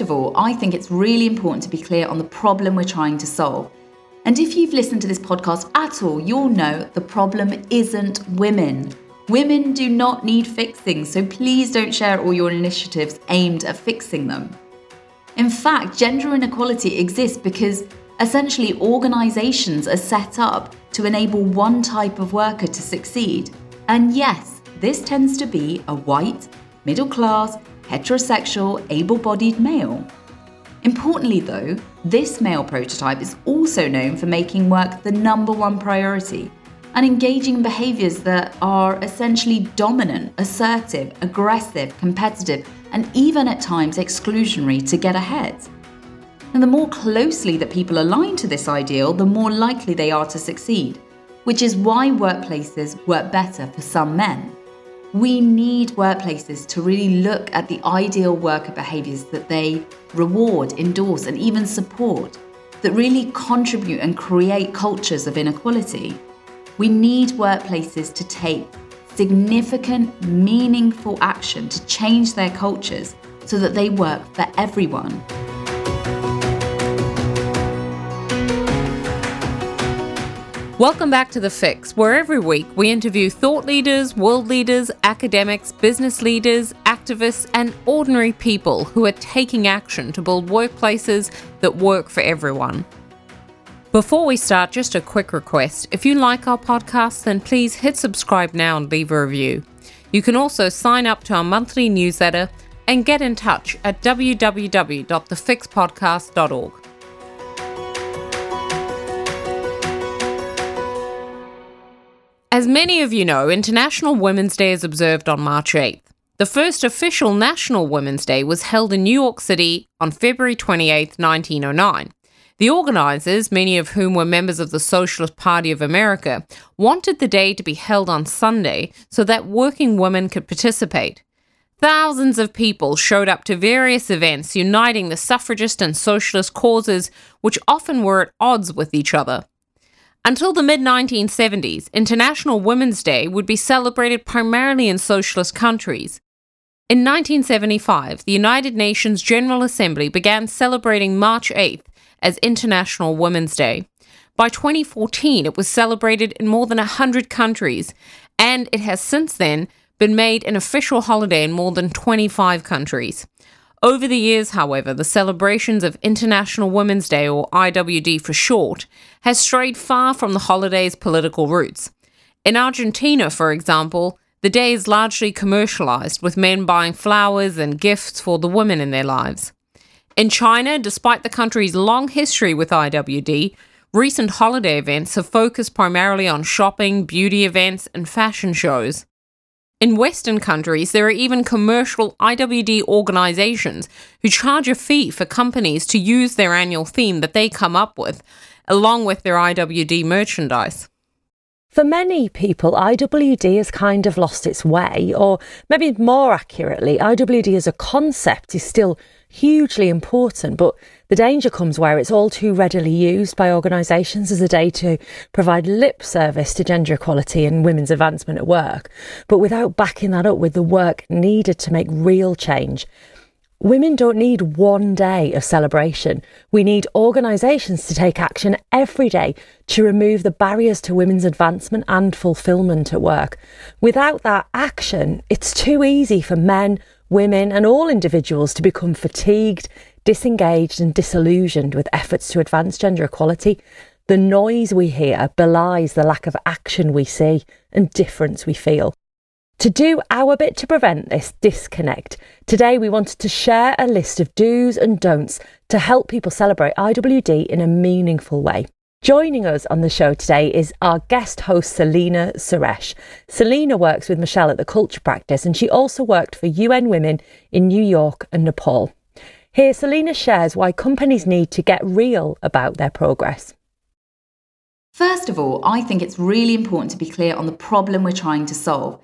First of all, I think it's really important to be clear on the problem we're trying to solve. And if you've listened to this podcast at all, you'll know the problem isn't women. Women do not need fixing, so please don't share all your initiatives aimed at fixing them. In fact, gender inequality exists because essentially organisations are set up to enable one type of worker to succeed. And yes, this tends to be a white, middle class, heterosexual, able bodied male. Importantly, though, this male prototype is also known for making work the number one priority and engaging in behaviours that are essentially dominant, assertive, aggressive, competitive, and even at times exclusionary to get ahead. And the more closely that people align to this ideal, the more likely they are to succeed, which is why workplaces work better for some men. We need workplaces to really look at the ideal worker behaviours that they reward, endorse, and even support, that really contribute and create cultures of inequality. We need workplaces to take significant, meaningful action to change their cultures so that they work for everyone. Welcome back to The Fix, where every week we interview thought leaders, world leaders, academics, business leaders, activists, and ordinary people who are taking action to build workplaces that work for everyone. Before we start, just a quick request. If you like our podcast, then please hit subscribe now and leave a review. You can also sign up to our monthly newsletter and get in touch at www.thefixpodcast.org. As many of you know, International Women's Day is observed on March 8th. The first official National Women's Day was held in New York City on February 28, 1909. The organisers, many of whom were members of the Socialist Party of America, wanted the day to be held on Sunday so that working women could participate. Thousands of people showed up to various events uniting the suffragist and socialist causes, which often were at odds with each other. Until the mid 1970s, International Women's Day would be celebrated primarily in socialist countries. In 1975, the United Nations General Assembly began celebrating March 8th as International Women's Day. By 2014, it was celebrated in more than 100 countries, and it has since then been made an official holiday in more than 25 countries. Over the years, however, the celebrations of International Women's Day, or IWD for short, has strayed far from the holiday's political roots. In Argentina, for example, the day is largely commercialized, with men buying flowers and gifts for the women in their lives. In China, despite the country's long history with IWD, recent holiday events have focused primarily on shopping, beauty events, and fashion shows. In Western countries, there are even commercial IWD organizations who charge a fee for companies to use their annual theme that they come up with, along with their IWD merchandise. For many people, IWD has kind of lost its way, or maybe more accurately, IWD as a concept is still hugely important, but the danger comes where it's all too readily used by organisations as a day to provide lip service to gender equality and women's advancement at work, but without backing that up with the work needed to make real change. Women don't need one day of celebration. We need organisations to take action every day to remove the barriers to women's advancement and fulfilment at work. Without that action, it's too easy for men, women, and all individuals to become fatigued, disengaged, and disillusioned with efforts to advance gender equality. The noise we hear belies the lack of action we see and difference we feel. To do our bit to prevent this disconnect, today we wanted to share a list of do's and don'ts to help people celebrate IWD in a meaningful way. Joining us on the show today is our guest host, Selina Suresh. Selina works with Michelle at the Culture Practice and she also worked for UN Women in New York and Nepal. Here, Selina shares why companies need to get real about their progress. First of all, I think it's really important to be clear on the problem we're trying to solve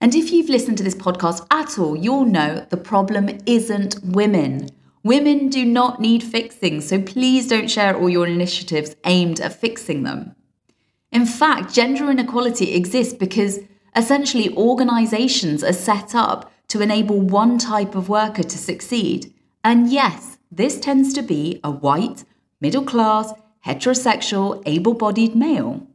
and if you've listened to this podcast at all, you'll know the problem isn't women. Women do not need fixing, so please don't share all your initiatives aimed at fixing them. In fact, gender inequality exists because essentially organisations are set up to enable one type of worker to succeed. And yes, this tends to be a white, middle class, heterosexual, able bodied male.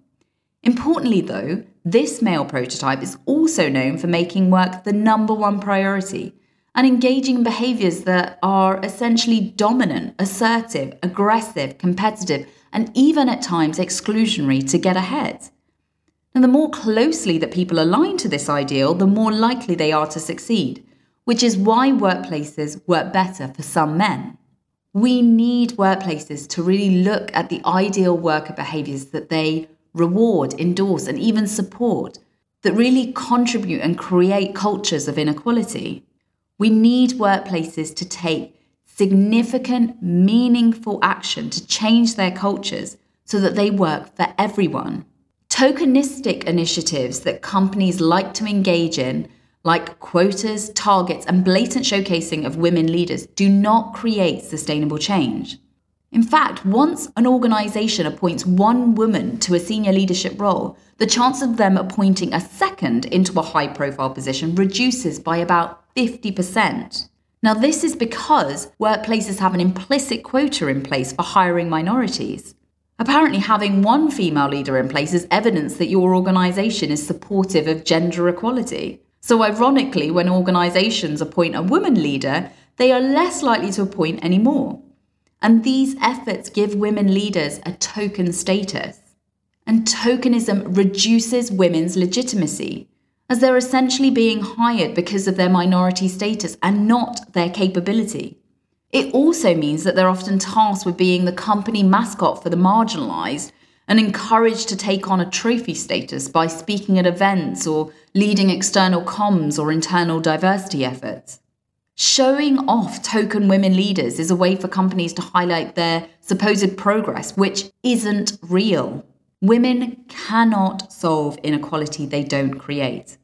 Importantly, though, this male prototype is also known for making work the number one priority and engaging in behaviours that are essentially dominant, assertive, aggressive, competitive, and even at times exclusionary to get ahead. And the more closely that people align to this ideal, the more likely they are to succeed, which is why workplaces work better for some men. We need workplaces to really look at the ideal worker behaviours that they reward, endorse, and even support that really contribute and create cultures of inequality. We need workplaces to take significant, meaningful action to change their cultures so that they work for everyone. Tokenistic initiatives that companies like to engage in, like quotas, targets, and blatant showcasing of women leaders, do not create sustainable change. In fact, once an organisation appoints one woman to a senior leadership role, the chance of them appointing a second into a high profile position reduces by about 50%. Now, this is because workplaces have an implicit quota in place for hiring minorities. Apparently, having one female leader in place is evidence that your organisation is supportive of gender equality. So, ironically, when organisations appoint a woman leader, they are less likely to appoint any more. And these efforts give women leaders a token status. And tokenism reduces women's legitimacy, as they're essentially being hired because of their minority status and not their capability. It also means that they're often tasked with being the company mascot for the marginalised and encouraged to take on a trophy status by speaking at events or leading external comms or internal diversity efforts. Showing off token women leaders is a way for companies to highlight their supposed progress, which isn't real. Women cannot solve inequality they don't create.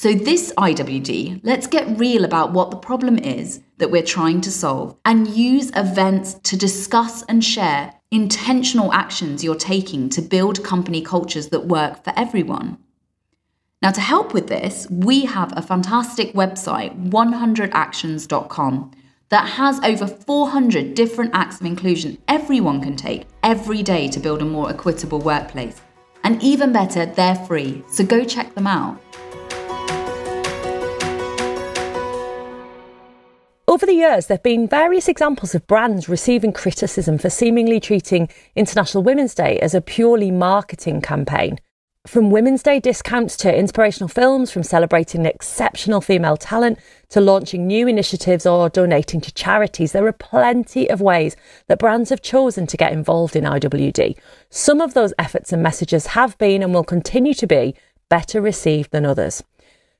So, this IWD, let's get real about what the problem is that we're trying to solve and use events to discuss and share intentional actions you're taking to build company cultures that work for everyone. Now, to help with this, we have a fantastic website, 100actions.com, that has over 400 different acts of inclusion everyone can take every day to build a more equitable workplace. And even better, they're free, so go check them out. Over the years, there have been various examples of brands receiving criticism for seemingly treating International Women's Day as a purely marketing campaign. From Women's Day discounts to inspirational films, from celebrating exceptional female talent to launching new initiatives or donating to charities, there are plenty of ways that brands have chosen to get involved in IWD. Some of those efforts and messages have been and will continue to be better received than others.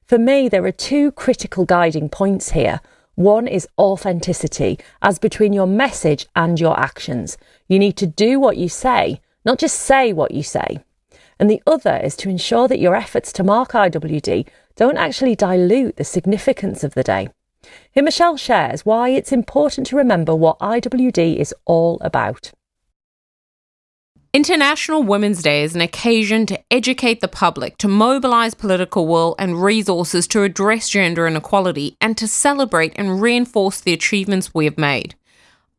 For me, there are two critical guiding points here. One is authenticity, as between your message and your actions. You need to do what you say, not just say what you say and the other is to ensure that your efforts to mark IWD don't actually dilute the significance of the day. Here, Michelle shares why it's important to remember what IWD is all about. International Women's Day is an occasion to educate the public, to mobilise political will and resources to address gender inequality, and to celebrate and reinforce the achievements we have made.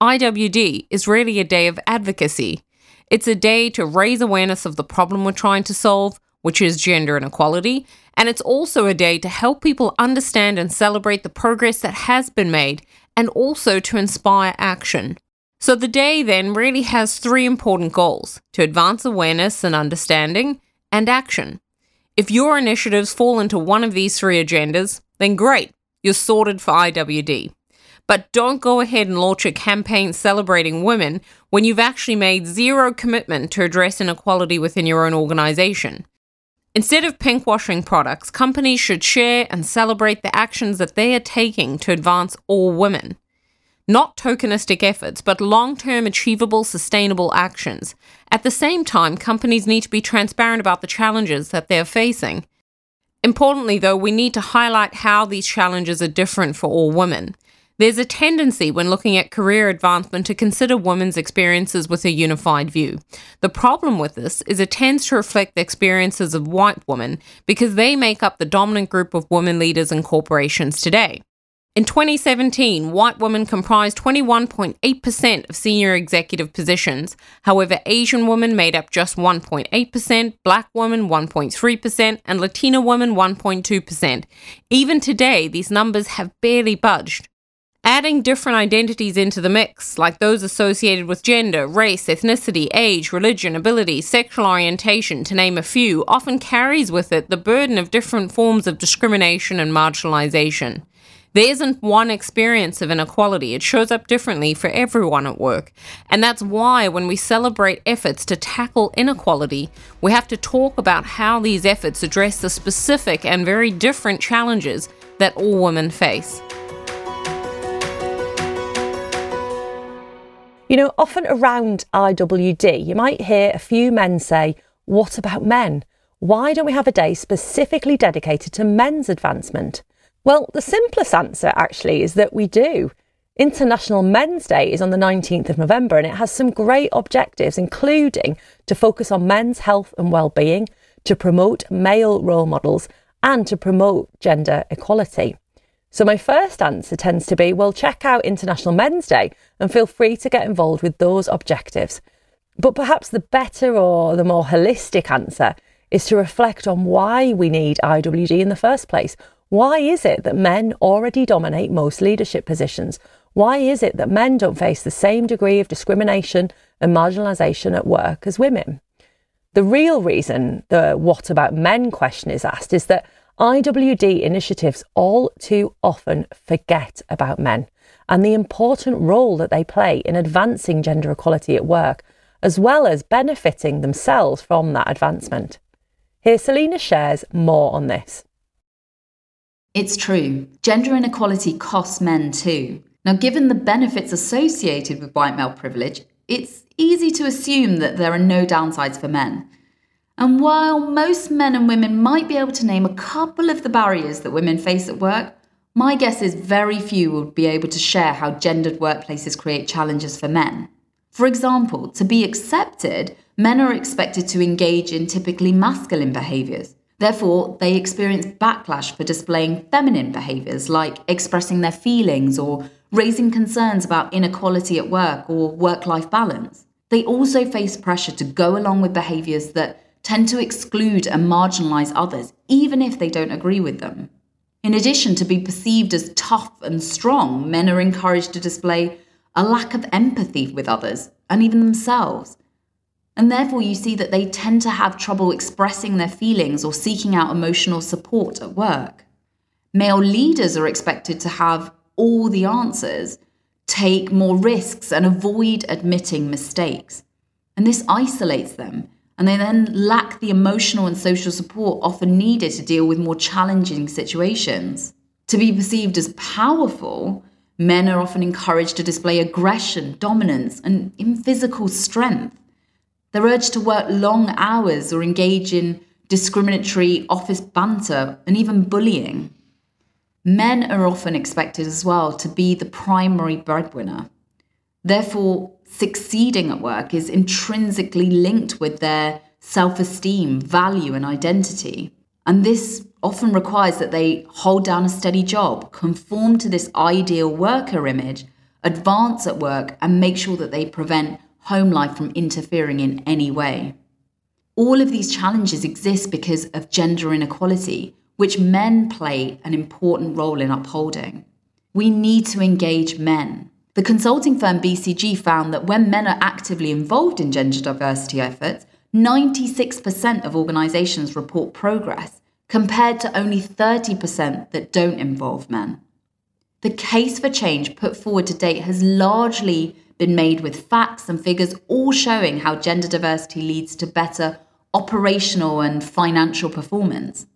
IWD is really a day of advocacy. It's a day to raise awareness of the problem we're trying to solve, which is gender inequality, and it's also a day to help people understand and celebrate the progress that has been made and also to inspire action. So the day then really has three important goals to advance awareness and understanding and action. If your initiatives fall into one of these three agendas, then great, you're sorted for IWD. But don't go ahead and launch a campaign celebrating women when you've actually made zero commitment to address inequality within your own organization. Instead of pinkwashing products, companies should share and celebrate the actions that they are taking to advance all women. Not tokenistic efforts, but long term achievable sustainable actions. At the same time, companies need to be transparent about the challenges that they're facing. Importantly, though, we need to highlight how these challenges are different for all women. There's a tendency when looking at career advancement to consider women's experiences with a unified view. The problem with this is it tends to reflect the experiences of white women because they make up the dominant group of women leaders in corporations today. In 2017, white women comprised 21.8% of senior executive positions. However, Asian women made up just 1.8%, black women 1.3%, and Latina women 1.2%. Even today, these numbers have barely budged. Adding different identities into the mix, like those associated with gender, race, ethnicity, age, religion, ability, sexual orientation, to name a few, often carries with it the burden of different forms of discrimination and marginalization. There isn't one experience of inequality. It shows up differently for everyone at work. And that's why when we celebrate efforts to tackle inequality, we have to talk about how these efforts address the specific and very different challenges that all women face. You know, often around IWD, you might hear a few men say, What about men? Why don't we have a day specifically dedicated to men's advancement? Well, the simplest answer actually is that we do. International Men's Day is on the 19th of November and it has some great objectives, including to focus on men's health and well-being, to promote male role models, and to promote gender equality. So, my first answer tends to be well, check out International Men's Day and feel free to get involved with those objectives. But perhaps the better or the more holistic answer is to reflect on why we need IWD in the first place. Why is it that men already dominate most leadership positions? Why is it that men don't face the same degree of discrimination and marginalisation at work as women? The real reason the what about men question is asked is that IWD initiatives all too often forget about men and the important role that they play in advancing gender equality at work, as well as benefiting themselves from that advancement. Here, Selina shares more on this. It's true. Gender inequality costs men too. Now, given the benefits associated with white male privilege, it's easy to assume that there are no downsides for men. And while most men and women might be able to name a couple of the barriers that women face at work, my guess is very few would be able to share how gendered workplaces create challenges for men. For example, to be accepted, men are expected to engage in typically masculine behaviours. Therefore, they experience backlash for displaying feminine behaviours like expressing their feelings or raising concerns about inequality at work or work life balance. They also face pressure to go along with behaviours that tend to exclude and marginalise others, even if they don't agree with them. In addition to be perceived as tough and strong, men are encouraged to display a lack of empathy with others and even themselves, and therefore, you see that they tend to have trouble expressing their feelings or seeking out emotional support at work. Male leaders are expected to have all the answers, take more risks, and avoid admitting mistakes. And this isolates them, and they then lack the emotional and social support often needed to deal with more challenging situations. To be perceived as powerful, men are often encouraged to display aggression, dominance, and even physical strength. Their urge to work long hours or engage in discriminatory office banter and even bullying. Men are often expected as well to be the primary breadwinner. Therefore, succeeding at work is intrinsically linked with their self esteem, value, and identity. And this often requires that they hold down a steady job, conform to this ideal worker image, advance at work, and make sure that they prevent home life from interfering in any way. All of these challenges exist because of gender inequality, which men play an important role in upholding. We need to engage men. The consulting firm BCG found that when men are actively involved in gender diversity efforts, 96% of organisations report progress, compared to only 30% that don't involve men. The case for change put forward to date has largely been made with facts and figures all showing how gender diversity leads to better operational and financial performance.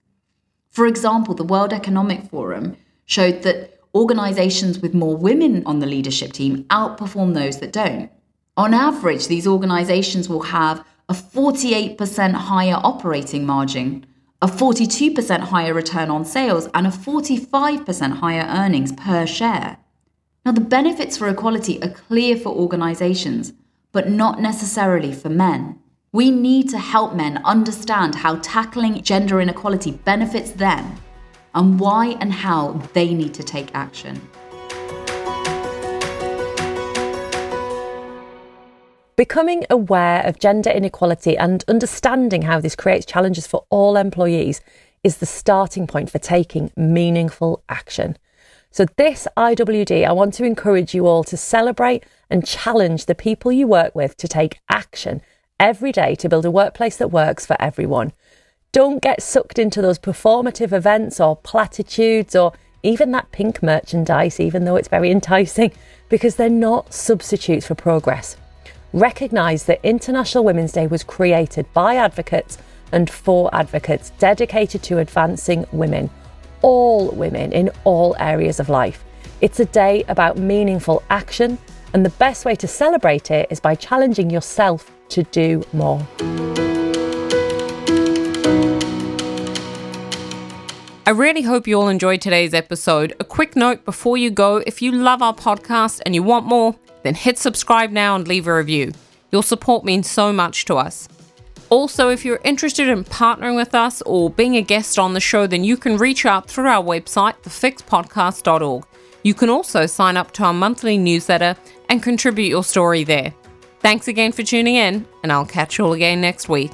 For example, the World Economic Forum showed that organizations with more women on the leadership team outperform those that don't. On average, these organizations will have a 48% higher operating margin, a 42% higher return on sales, and a 45% higher earnings per share. Now, the benefits for equality are clear for organisations, but not necessarily for men. We need to help men understand how tackling gender inequality benefits them and why and how they need to take action. Becoming aware of gender inequality and understanding how this creates challenges for all employees is the starting point for taking meaningful action. So, this IWD, I want to encourage you all to celebrate and challenge the people you work with to take action every day to build a workplace that works for everyone. Don't get sucked into those performative events or platitudes or even that pink merchandise, even though it's very enticing, because they're not substitutes for progress. Recognise that International Women's Day was created by advocates and for advocates dedicated to advancing women, all women in all areas of life. It's a day about meaningful action, and the best way to celebrate it is by challenging yourself to do more. I really hope you all enjoyed today's episode. A quick note before you go if you love our podcast and you want more, then hit subscribe now and leave a review. Your support means so much to us. Also, if you're interested in partnering with us or being a guest on the show, then you can reach out through our website, thefixpodcast.org. You can also sign up to our monthly newsletter and contribute your story there. Thanks again for tuning in, and I'll catch you all again next week.